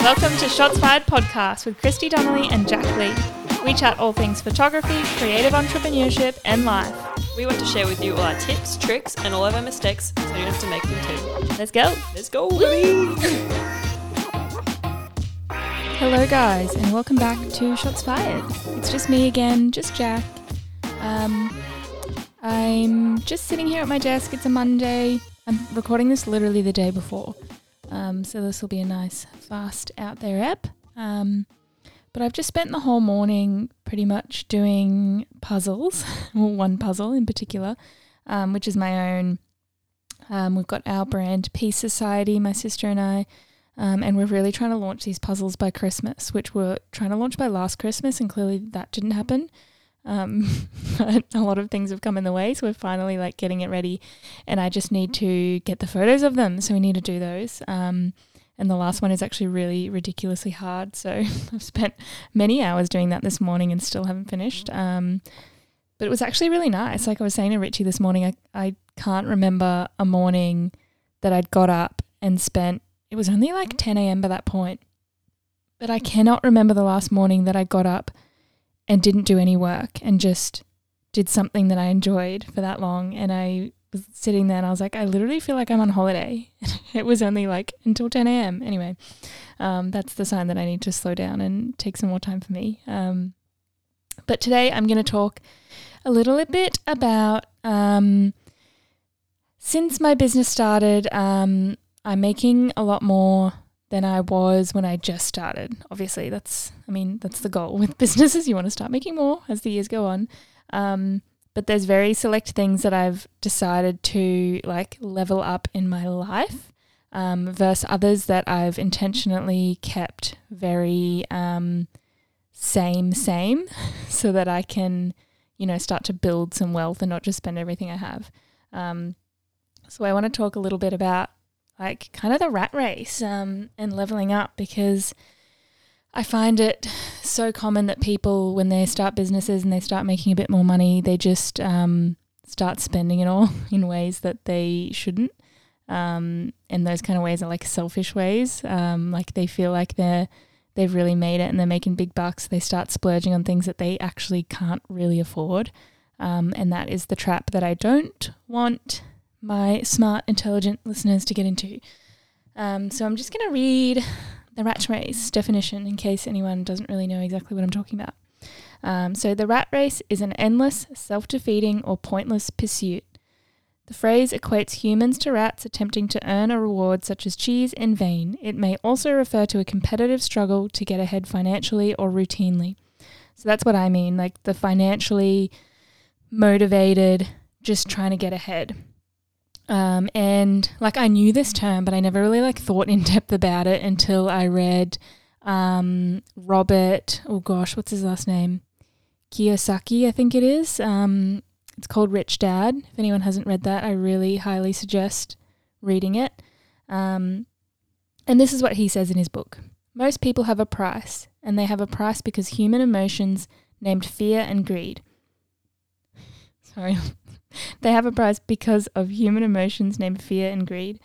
Welcome to Shots Fired Podcast with Kristy Donnelly and Jac Lee. We chat all things photography, creative entrepreneurship, and life. We want to share with you all our tips, tricks, and all of our mistakes so you don't have to make them too. Let's go. Let's go! Hello, guys, and welcome back to Shots Fired. It's just me again, just Jac. Um, I'm just sitting here at my desk. It's a Monday. I'm recording this literally the day before. Um, so this will be a nice, fast out there app. Um, but I've just spent the whole morning pretty much doing puzzles, well, one puzzle in particular, um, which is my own. Um, we've got our brand Peace Society, my sister and I, um, and we're really trying to launch these puzzles by Christmas, which we're trying to launch by last Christmas, and clearly that didn't happen. Um, but a lot of things have come in the way, so we're finally like getting it ready, and I just need to get the photos of them. So we need to do those. Um, and the last one is actually really ridiculously hard. So I've spent many hours doing that this morning and still haven't finished. Um, but it was actually really nice. Like I was saying to Richie this morning, I, I can't remember a morning that I'd got up and spent, it was only like 10 a.m. by that point. But I cannot remember the last morning that I got up and didn't do any work and just did something that I enjoyed for that long. And I was sitting there and I was like, I literally feel like I'm on holiday. it was only like until 10 a.m. Anyway, um, that's the sign that I need to slow down and take some more time for me. Um, but today I'm going to talk a little bit about um, since my business started, um, I'm making a lot more than I was when I just started. Obviously, that's I mean that's the goal with businesses. You want to start making more as the years go on. Um, but there's very select things that I've decided to like level up in my life, um, versus others that I've intentionally kept very um, same same, so that I can you know start to build some wealth and not just spend everything I have. Um, so I want to talk a little bit about like kind of the rat race um, and leveling up because I find it so common that people, when they start businesses and they start making a bit more money, they just um, start spending it all in ways that they shouldn't. Um, and those kind of ways are like selfish ways. Um, like they feel like they're they've really made it and they're making big bucks. They start splurging on things that they actually can't really afford. Um, and that is the trap that I don't want my smart, intelligent listeners to get into. Um, so I'm just going to read the rat race definition in case anyone doesn't really know exactly what I'm talking about. Um, so the rat race is an endless, self defeating, or pointless pursuit. The phrase equates humans to rats attempting to earn a reward such as cheese in vain. It may also refer to a competitive struggle to get ahead financially or routinely. So that's what I mean, like the financially motivated, just trying to get ahead. Um, and like I knew this term, but I never really like thought in depth about it until I read um, Robert. Oh gosh, what's his last name? Kiyosaki, I think it is. Um, it's called Rich Dad. If anyone hasn't read that, I really highly suggest reading it. Um, and this is what he says in his book Most people have a price, and they have a price because human emotions, named fear and greed, sorry, they have a price because of human emotions named fear and greed.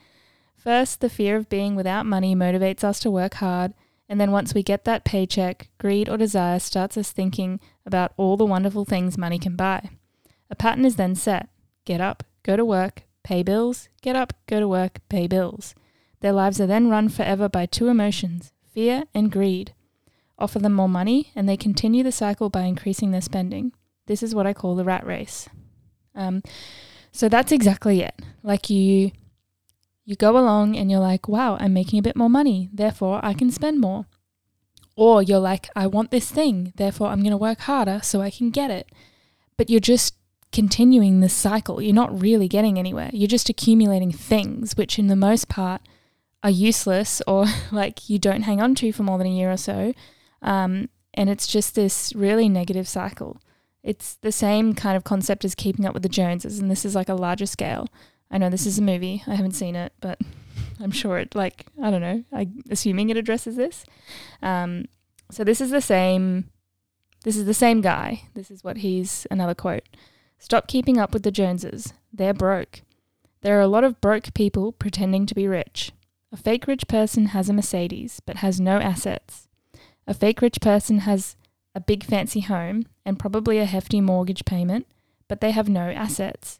First, the fear of being without money motivates us to work hard, and then once we get that paycheck, greed or desire starts us thinking about all the wonderful things money can buy. A pattern is then set get up, go to work, pay bills, get up, go to work, pay bills. Their lives are then run forever by two emotions fear and greed. Offer them more money, and they continue the cycle by increasing their spending. This is what I call the rat race. Um, so that's exactly it. Like you, you go along and you're like, wow, I'm making a bit more money, therefore I can spend more. Or you're like, I want this thing, therefore I'm going to work harder so I can get it. But you're just continuing this cycle. You're not really getting anywhere. You're just accumulating things, which in the most part are useless or like you don't hang on to for more than a year or so. Um, and it's just this really negative cycle. It's the same kind of concept as keeping up with the Joneses, and this is like a larger scale. I know this is a movie. I haven't seen it, but I'm sure it like I don't know. I assuming it addresses this. Um, so this is the same. This is the same guy. This is what he's another quote. Stop keeping up with the Joneses. They're broke. There are a lot of broke people pretending to be rich. A fake rich person has a Mercedes but has no assets. A fake rich person has a big fancy home and probably a hefty mortgage payment, but they have no assets.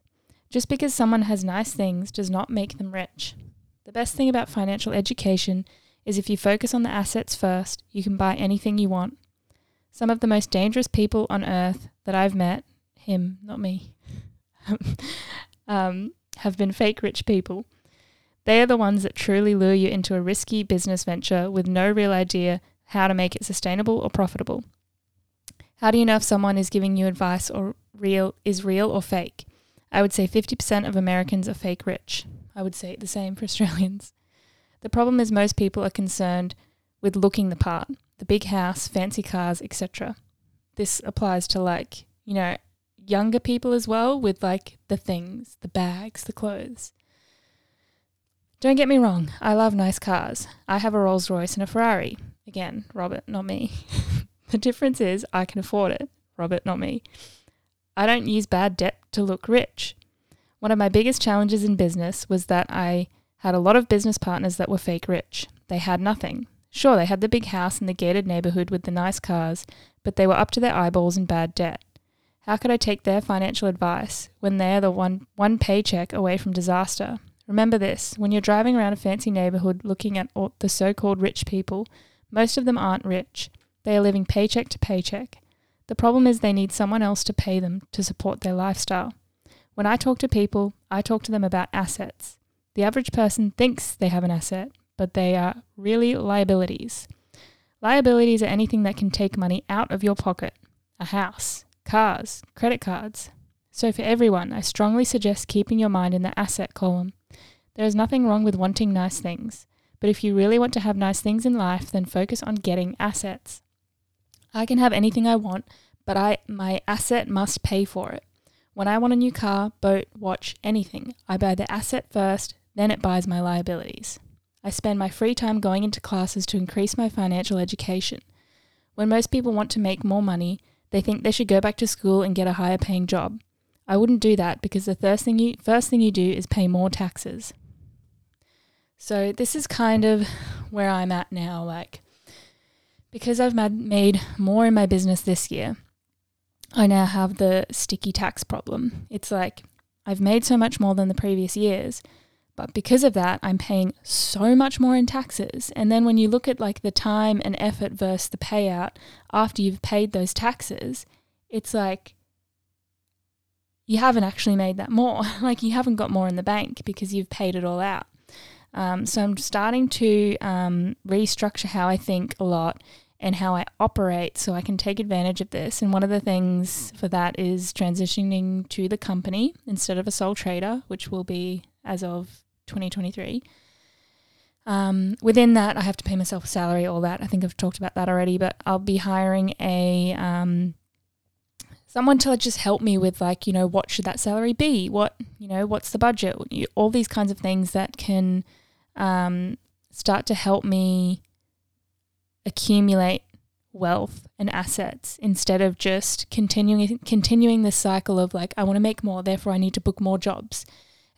Just because someone has nice things does not make them rich. The best thing about financial education is if you focus on the assets first, you can buy anything you want. Some of the most dangerous people on earth that I've met, him, not me, um, have been fake rich people. They are the ones that truly lure you into a risky business venture with no real idea how to make it sustainable or profitable. How do you know if someone is giving you advice or real is real or fake? I would say 50% of Americans are fake rich. I would say the same for Australians. The problem is most people are concerned with looking the part, the big house, fancy cars, etc. This applies to like, you know, younger people as well with like the things, the bags, the clothes. Don't get me wrong, I love nice cars. I have a Rolls Royce and a Ferrari. Again, Robert, not me. the difference is I can afford it. Robert, not me. I don't use bad debt to look rich. One of my biggest challenges in business was that I had a lot of business partners that were fake rich. They had nothing. Sure, they had the big house in the gated neighborhood with the nice cars, but they were up to their eyeballs in bad debt. How could I take their financial advice when they're the one one paycheck away from disaster? Remember this, when you're driving around a fancy neighborhood looking at the so-called rich people, most of them aren't rich. They are living paycheck to paycheck. The problem is they need someone else to pay them to support their lifestyle. When I talk to people, I talk to them about assets. The average person thinks they have an asset, but they are really liabilities. Liabilities are anything that can take money out of your pocket a house, cars, credit cards. So, for everyone, I strongly suggest keeping your mind in the asset column. There is nothing wrong with wanting nice things, but if you really want to have nice things in life, then focus on getting assets. I can have anything I want, but I my asset must pay for it. When I want a new car, boat, watch, anything, I buy the asset first, then it buys my liabilities. I spend my free time going into classes to increase my financial education. When most people want to make more money, they think they should go back to school and get a higher paying job. I wouldn't do that because the first thing you first thing you do is pay more taxes. So this is kind of where I'm at now like because I've made more in my business this year. I now have the sticky tax problem. It's like I've made so much more than the previous years, but because of that, I'm paying so much more in taxes. And then when you look at like the time and effort versus the payout after you've paid those taxes, it's like you haven't actually made that more. like you haven't got more in the bank because you've paid it all out. Um, so I'm starting to um, restructure how I think a lot and how I operate so I can take advantage of this. And one of the things for that is transitioning to the company instead of a sole trader, which will be as of 2023. Um, within that, I have to pay myself a salary, all that. I think I've talked about that already, but I'll be hiring a um, someone to just help me with like, you know, what should that salary be? What, you know, what's the budget? All these kinds of things that can um, start to help me accumulate wealth and assets instead of just continuing continuing this cycle of like I want to make more, therefore I need to book more jobs.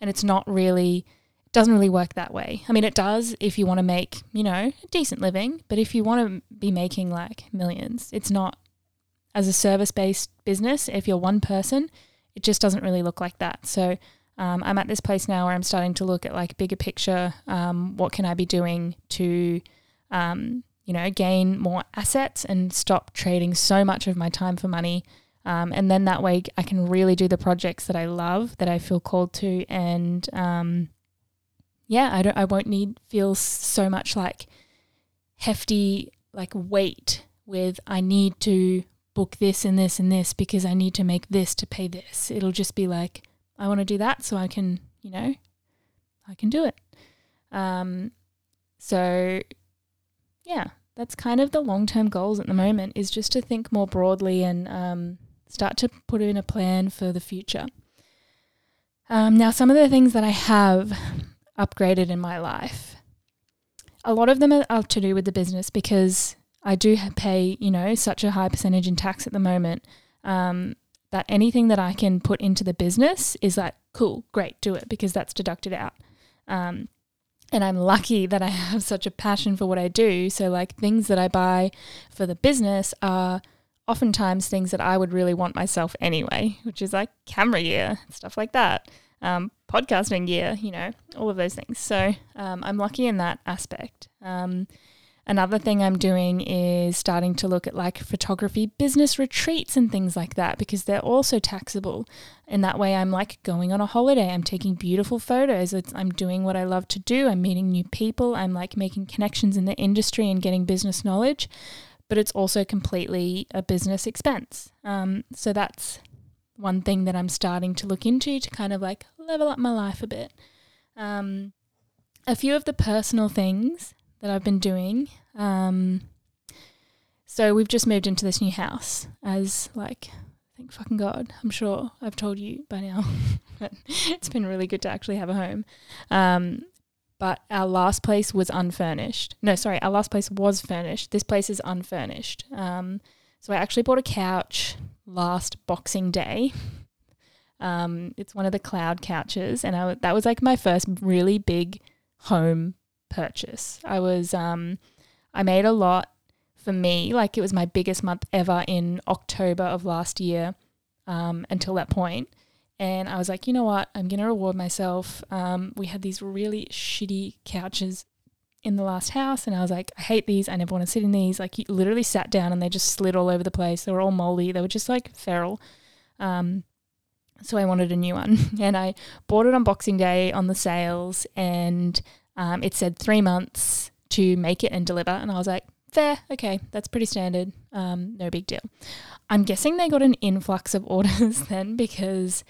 And it's not really it doesn't really work that way. I mean, it does if you want to make, you know, a decent living, but if you want to be making like millions, it's not as a service based business. If you're one person, it just doesn't really look like that. So um, I'm at this place now where I'm starting to look at like bigger picture. Um, what can I be doing to, um, you know, gain more assets and stop trading so much of my time for money? Um, and then that way I can really do the projects that I love, that I feel called to, and um, yeah, I don't I won't need feel so much like hefty like weight with I need to book this and this and this because I need to make this to pay this. It'll just be like I want to do that so I can, you know, I can do it. Um so yeah, that's kind of the long-term goals at the moment is just to think more broadly and um, start to put in a plan for the future. Um, now, some of the things that I have upgraded in my life. A lot of them are to do with the business because I do pay, you know, such a high percentage in tax at the moment um, that anything that I can put into the business is like cool, great, do it because that's deducted out. Um, and I'm lucky that I have such a passion for what I do. So, like, things that I buy for the business are oftentimes things that I would really want myself anyway, which is like camera gear, stuff like that, um, podcasting gear, you know, all of those things. So, um, I'm lucky in that aspect. Um, Another thing I'm doing is starting to look at like photography business retreats and things like that because they're also taxable. And that way I'm like going on a holiday, I'm taking beautiful photos, it's, I'm doing what I love to do, I'm meeting new people, I'm like making connections in the industry and getting business knowledge, but it's also completely a business expense. Um, so that's one thing that I'm starting to look into to kind of like level up my life a bit. Um, a few of the personal things that I've been doing. Um, so we've just moved into this new house as like thank fucking God. I'm sure I've told you by now, but it's been really good to actually have a home. Um, but our last place was unfurnished. No, sorry, our last place was furnished. This place is unfurnished. Um, so I actually bought a couch last Boxing Day. Um, it's one of the cloud couches, and I, that was like my first really big home purchase. I was um I made a lot for me, like it was my biggest month ever in October of last year um, until that point. And I was like, you know what? I'm to reward myself. Um, we had these really shitty couches in the last house. And I was like, I hate these. I never want to sit in these. Like, you literally sat down and they just slid all over the place. They were all moldy. They were just like feral. Um, so I wanted a new one. and I bought it on Boxing Day on the sales. And um, it said three months to make it and deliver. And I was like, fair, okay, that's pretty standard. Um, no big deal. I'm guessing they got an influx of orders then because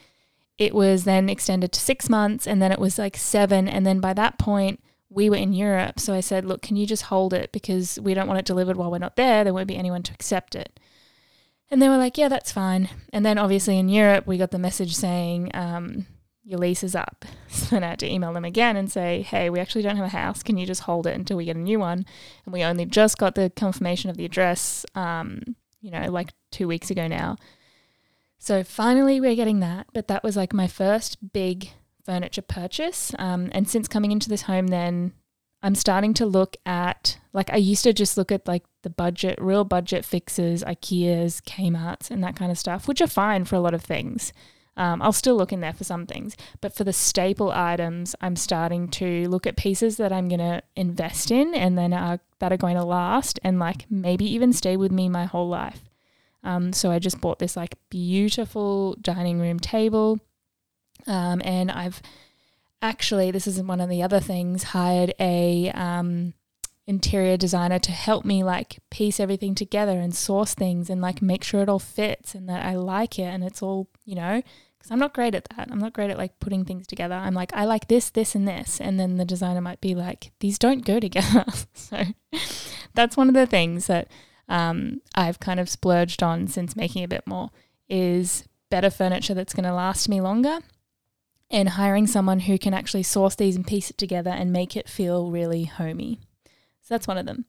it was then extended to six months and then it was like seven. And then by that point, we were in Europe. So I said, look, can you just hold it because we don't want it delivered while we're not there? There won't be anyone to accept it. And they were like, yeah, that's fine. And then obviously in Europe, we got the message saying, um, your lease is up. So then I had to email them again and say, hey, we actually don't have a house. Can you just hold it until we get a new one? And we only just got the confirmation of the address, um, you know, like two weeks ago now. So finally we're getting that. But that was like my first big furniture purchase. Um, and since coming into this home, then I'm starting to look at, like, I used to just look at like the budget, real budget fixes, IKEAs, Kmart's, and that kind of stuff, which are fine for a lot of things. Um, I'll still look in there for some things, but for the staple items, I'm starting to look at pieces that I'm going to invest in and then are, that are going to last and like maybe even stay with me my whole life. Um, so I just bought this like beautiful dining room table, um, and I've actually this isn't one of the other things hired a um, interior designer to help me like piece everything together and source things and like make sure it all fits and that I like it and it's all you know because I'm not great at that. I'm not great at like putting things together. I'm like, I like this, this, and this. And then the designer might be like, these don't go together. so that's one of the things that um, I've kind of splurged on since making a bit more is better furniture that's going to last me longer and hiring someone who can actually source these and piece it together and make it feel really homey. So that's one of them.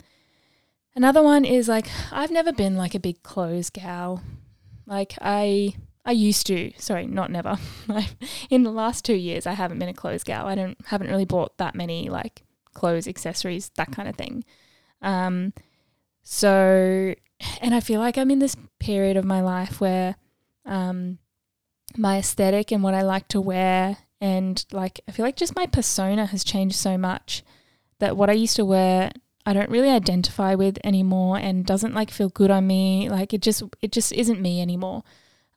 Another one is like, I've never been like a big clothes gal. Like, I I used to. Sorry, not never. in the last two years, I haven't been a clothes gal. I don't haven't really bought that many like clothes, accessories, that kind of thing. Um, so, and I feel like I'm in this period of my life where um, my aesthetic and what I like to wear, and like I feel like just my persona has changed so much that what I used to wear I don't really identify with anymore and doesn't like feel good on me. Like it just it just isn't me anymore.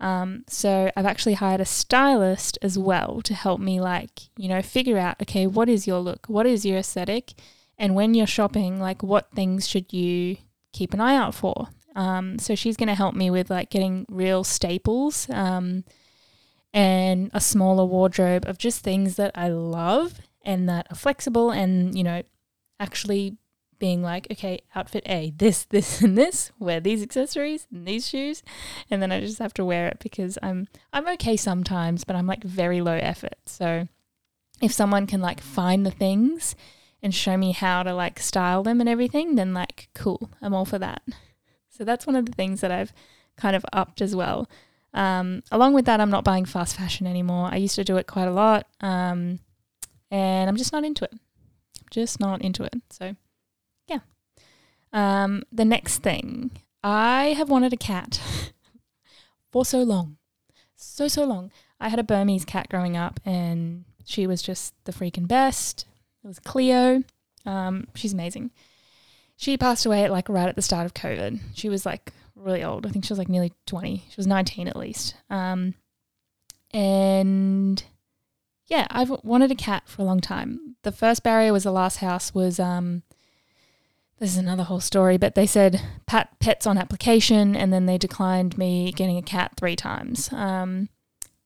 Um, so I've actually hired a stylist as well to help me, like, you know, figure out, okay, what is your look? What is your aesthetic? And when you're shopping, like, what things should you keep an eye out for? Um, so she's going to help me with like getting real staples um, and a smaller wardrobe of just things that I love and that are flexible and, you know, actually being like, okay, outfit A, this, this, and this, wear these accessories and these shoes, and then I just have to wear it because I'm I'm okay sometimes, but I'm like very low effort. So if someone can like find the things and show me how to like style them and everything, then like cool, I'm all for that. So that's one of the things that I've kind of upped as well. Um, along with that, I'm not buying fast fashion anymore. I used to do it quite a lot, um, and I'm just not into it. I'm Just not into it. So, yeah. Um, the next thing, I have wanted a cat for so long, so so long. I had a Burmese cat growing up, and she was just the freaking best. It was Cleo. Um, she's amazing. She passed away at like right at the start of COVID. She was like really old. I think she was like nearly 20. She was 19 at least. Um, and yeah, I've wanted a cat for a long time. The first barrier was the last house was um, this is another whole story, but they said pets on application, and then they declined me getting a cat three times. Um,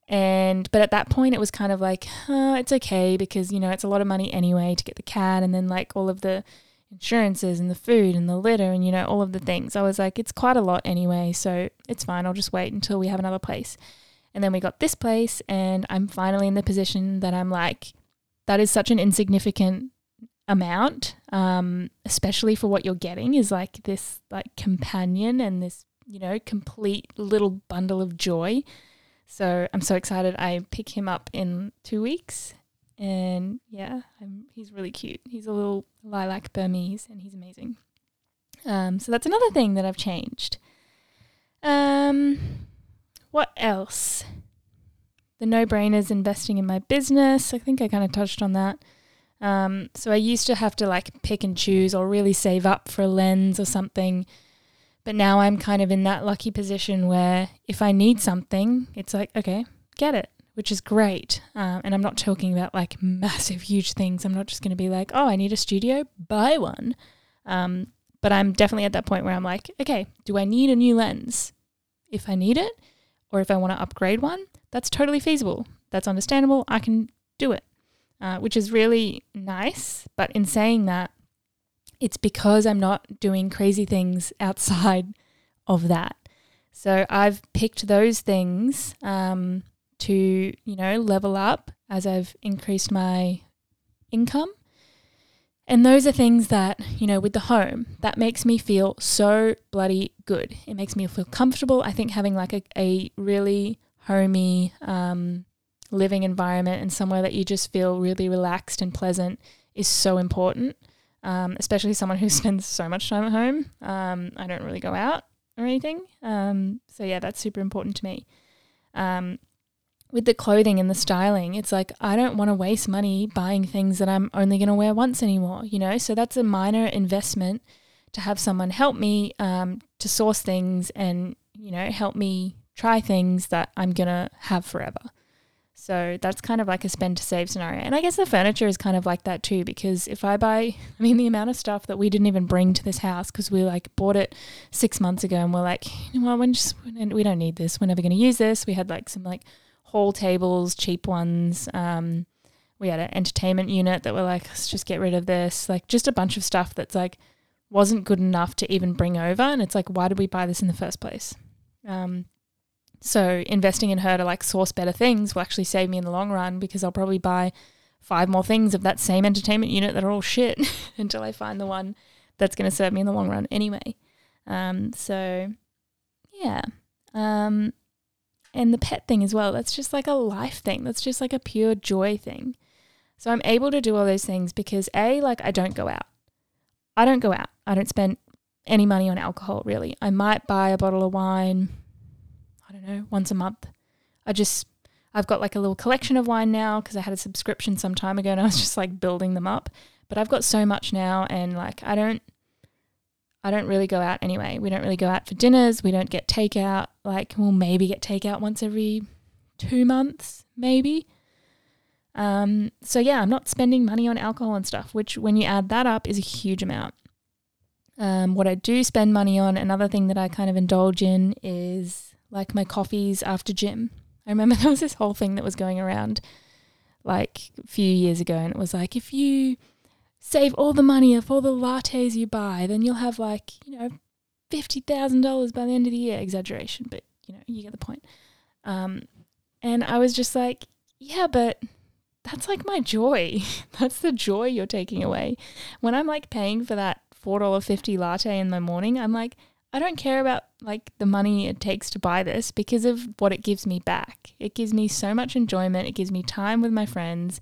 and but at that point, it was kind of like, oh, it's okay because you know it's a lot of money anyway to get the cat, and then like all of the insurances and the food and the litter and you know all of the things. I was like, it's quite a lot anyway, so it's fine. I'll just wait until we have another place. And then we got this place, and I'm finally in the position that I'm like, that is such an insignificant amount, um, especially for what you're getting, is like this like companion and this you know complete little bundle of joy. So I'm so excited. I pick him up in two weeks, and yeah, I'm, he's really cute. He's a little lilac Burmese, and he's amazing. Um, so that's another thing that I've changed. Um, what else? The no brainers investing in my business. I think I kind of touched on that. Um, so I used to have to like pick and choose or really save up for a lens or something. But now I'm kind of in that lucky position where if I need something, it's like, okay, get it which is great. Um, and I'm not talking about like massive, huge things. I'm not just going to be like, oh, I need a studio, buy one. Um, but I'm definitely at that point where I'm like, okay, do I need a new lens? If I need it, or if I want to upgrade one, that's totally feasible. That's understandable. I can do it, uh, which is really nice. But in saying that, it's because I'm not doing crazy things outside of that. So I've picked those things um, to, you know, level up as I've increased my income. And those are things that, you know, with the home, that makes me feel so bloody good. It makes me feel comfortable. I think having like a, a really homey um, living environment and somewhere that you just feel really relaxed and pleasant is so important, um, especially someone who spends so much time at home. Um, I don't really go out or anything. Um, so, yeah, that's super important to me. Um, with the clothing and the styling, it's like I don't want to waste money buying things that I'm only going to wear once anymore, you know? So that's a minor investment to have someone help me um, to source things and, you know, help me try things that I'm going to have forever. So that's kind of like a spend to save scenario. And I guess the furniture is kind of like that too, because if I buy, I mean, the amount of stuff that we didn't even bring to this house because we like bought it six months ago and we're like, you know what, just, we don't need this. We're never going to use this. We had like some like hall tables, cheap ones. Um, we had an entertainment unit that were like, let's just get rid of this. Like just a bunch of stuff that's like wasn't good enough to even bring over. And it's like, why did we buy this in the first place? Um, so investing in her to like source better things will actually save me in the long run because I'll probably buy five more things of that same entertainment unit that are all shit until I find the one that's going to serve me in the long run anyway. Um, so yeah. Um, and the pet thing as well. That's just like a life thing. That's just like a pure joy thing. So I'm able to do all those things because A, like I don't go out. I don't go out. I don't spend any money on alcohol really. I might buy a bottle of wine, don't know, once a month. I just, I've got like a little collection of wine now because I had a subscription some time ago and I was just like building them up. But I've got so much now and like I don't, I don't really go out anyway. We don't really go out for dinners. We don't get takeout. Like, we'll maybe get takeout once every two months, maybe. Um, so yeah, I'm not spending money on alcohol and stuff, which when you add that up is a huge amount. Um, what I do spend money on, another thing that I kind of indulge in is like my coffees after gym. I remember there was this whole thing that was going around like a few years ago, and it was like if you save all the money of all the lattes you buy, then you'll have like, you know, $50,000 by the end of the year. Exaggeration, but you know, you get the point. Um, and I was just like, yeah, but that's like my joy. that's the joy you're taking away. When I'm like paying for that $4.50 latte in the morning, I'm like, I don't care about like the money it takes to buy this because of what it gives me back. It gives me so much enjoyment. It gives me time with my friends.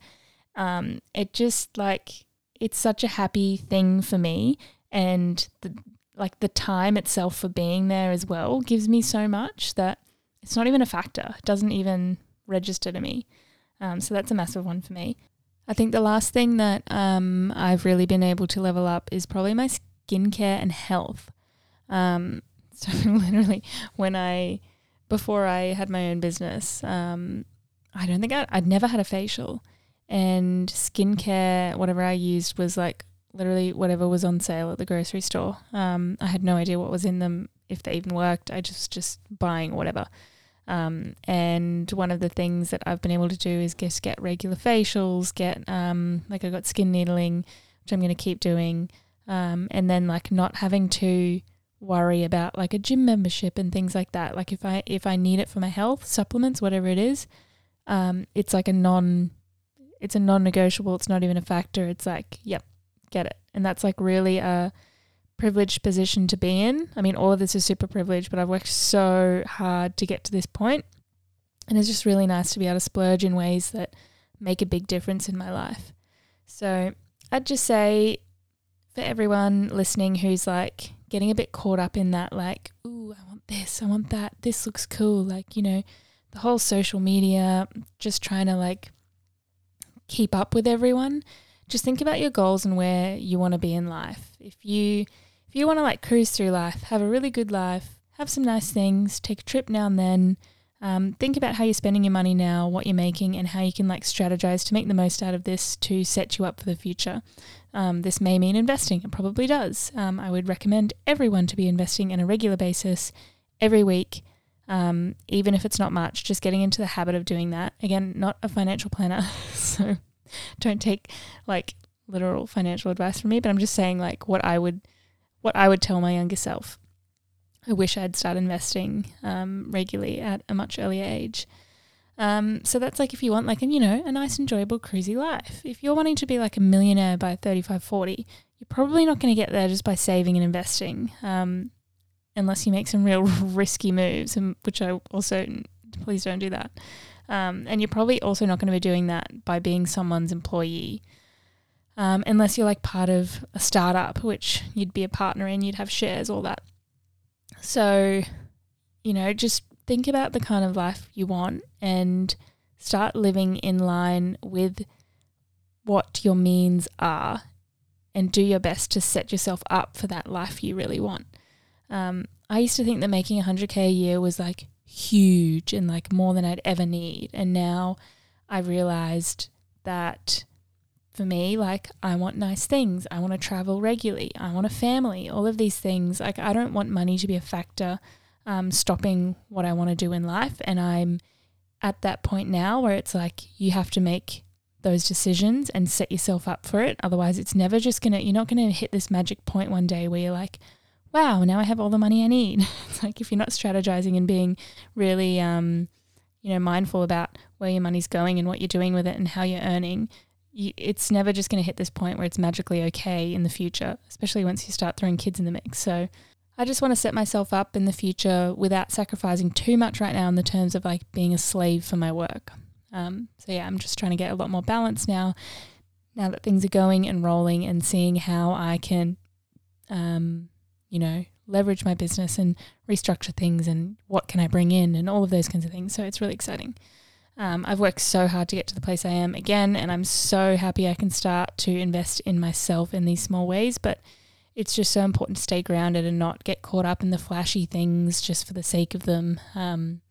Um, it just like it's such a happy thing for me, and the like the time itself for being there as well gives me so much that it's not even a factor. It doesn't even register to me. Um, so that's a massive one for me. I think the last thing that um, I've really been able to level up is probably my skincare and health. Um, so literally, when I before I had my own business, um, I don't think I'd, I'd never had a facial, and skincare, whatever I used was like literally whatever was on sale at the grocery store. Um, I had no idea what was in them, if they even worked. I just just buying whatever. Um, and one of the things that I've been able to do is just get regular facials, get um, like I got skin needling, which I'm going to keep doing, um, and then like not having to worry about like a gym membership and things like that. Like if I if I need it for my health, supplements, whatever it is, um, it's like a non, it's a non-negotiable. It's not even a factor. It's like, yep, get it, and that's like really a privileged position to be in. I mean, all of this is super privileged, but I've worked so hard to get to this point. And it's just really nice to be able to splurge in ways that make a big difference in my life. So I'd just say for everyone listening who's like getting a bit caught up in that, like, ooh, I want this, I want that, this looks cool, like, you know, the whole social media, just trying to like keep up with everyone. Just think about your goals and where you want to be in life. If you if you want to like cruise through life, have a really good life, have some nice things, take a trip now and then, um, think about how you're spending your money now, what you're making, and how you can like strategize to make the most out of this to set you up for the future. Um, this may mean investing. It probably does. Um, I would recommend everyone to be investing in a regular basis every week, um, even if it's not much, just getting into the habit of doing that. Again, not a financial planner, so don't take like literal financial advice from me, but I'm just saying like what I would what I would tell my younger self. I wish I'd start investing um, regularly at a much earlier age. Um, so that's like if you want like a, you know, a nice enjoyable cruisy life. If you're wanting to be like a millionaire by 35, 40, you're probably not going to get there just by saving and investing. Um, unless you make some real risky moves, and which I also please don't do that. Um, and you're probably also not going to be doing that by being someone's employee um, unless you're like part of a startup, which you'd be a partner in, you'd have shares, all that. So, you know, just think about the kind of life you want and start living in line with what your means are and do your best to set yourself up for that life you really want. Um, I used to think that making 100K a year was like huge and like more than I'd ever need. And now I realized that for me, like I want nice things. I want to travel regularly. I want a family. All of these things. Like I don't want money to be a factor um, stopping what I want to do in life. And I'm at that point now where it's like you have to make those decisions and set yourself up for it. Otherwise, it's never just gonna. You're not gonna hit this magic point one day where you're like, "Wow, now I have all the money I need." it's like if you're not strategizing and being really, um, you know, mindful about where your money's going and what you're doing with it and how you're earning you, it's never just going to hit this point where it's magically okay in the future, especially once you start throwing kids in the mix. So I just want to set myself up in the future without sacrificing too much right now in the terms of like being a slave for my work. Um, so yeah, I'm just trying to get a lot more balance now, now that things are going and rolling and seeing how I can, um, you know, leverage my business and restructure things and what can I bring in and all of those kinds of things. So it's really exciting. Um, I've worked so hard to get to the place I am again, and I'm so happy I can start to invest in myself in these small ways. But it's just so important to stay grounded and not get caught up in the flashy things just for the sake of them. Um,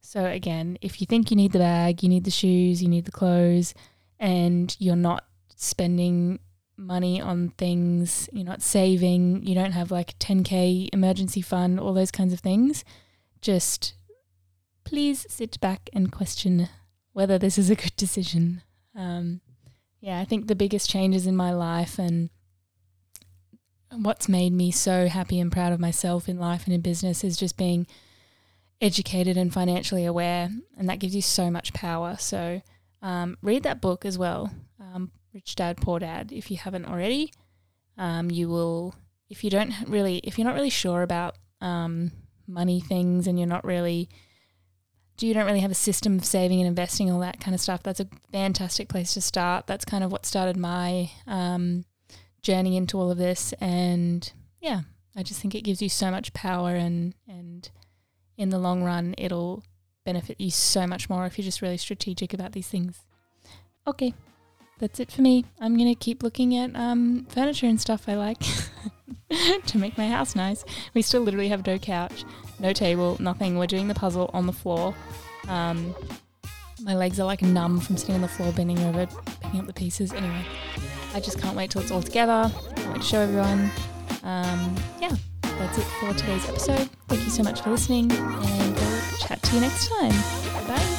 so, again, if you think you need the bag, you need the shoes, you need the clothes, and you're not spending money on things, you're not saving, you don't have like a 10K emergency fund, all those kinds of things, just please sit back and question whether this is a good decision. Um, yeah, I think the biggest changes in my life and what's made me so happy and proud of myself in life and in business is just being educated and financially aware, and that gives you so much power. So, um, read that book as well, um, Rich Dad Poor Dad, if you haven't already. Um, you will, if you don't really, if you're not really sure about um, money things and you're not really do you don't really have a system of saving and investing all that kind of stuff that's a fantastic place to start that's kind of what started my um, journey into all of this and yeah i just think it gives you so much power and and in the long run it'll benefit you so much more if you're just really strategic about these things okay that's it for me i'm gonna keep looking at um, furniture and stuff i like to make my house nice. We still literally have no couch, no table, nothing. We're doing the puzzle on the floor. Um, my legs are like numb from sitting on the floor, bending over, picking up the pieces. Anyway, I just can't wait till it's all together. Can't to show everyone. Um, yeah, that's it for today's episode. Thank you so much for listening, and we'll chat to you next time. Bye.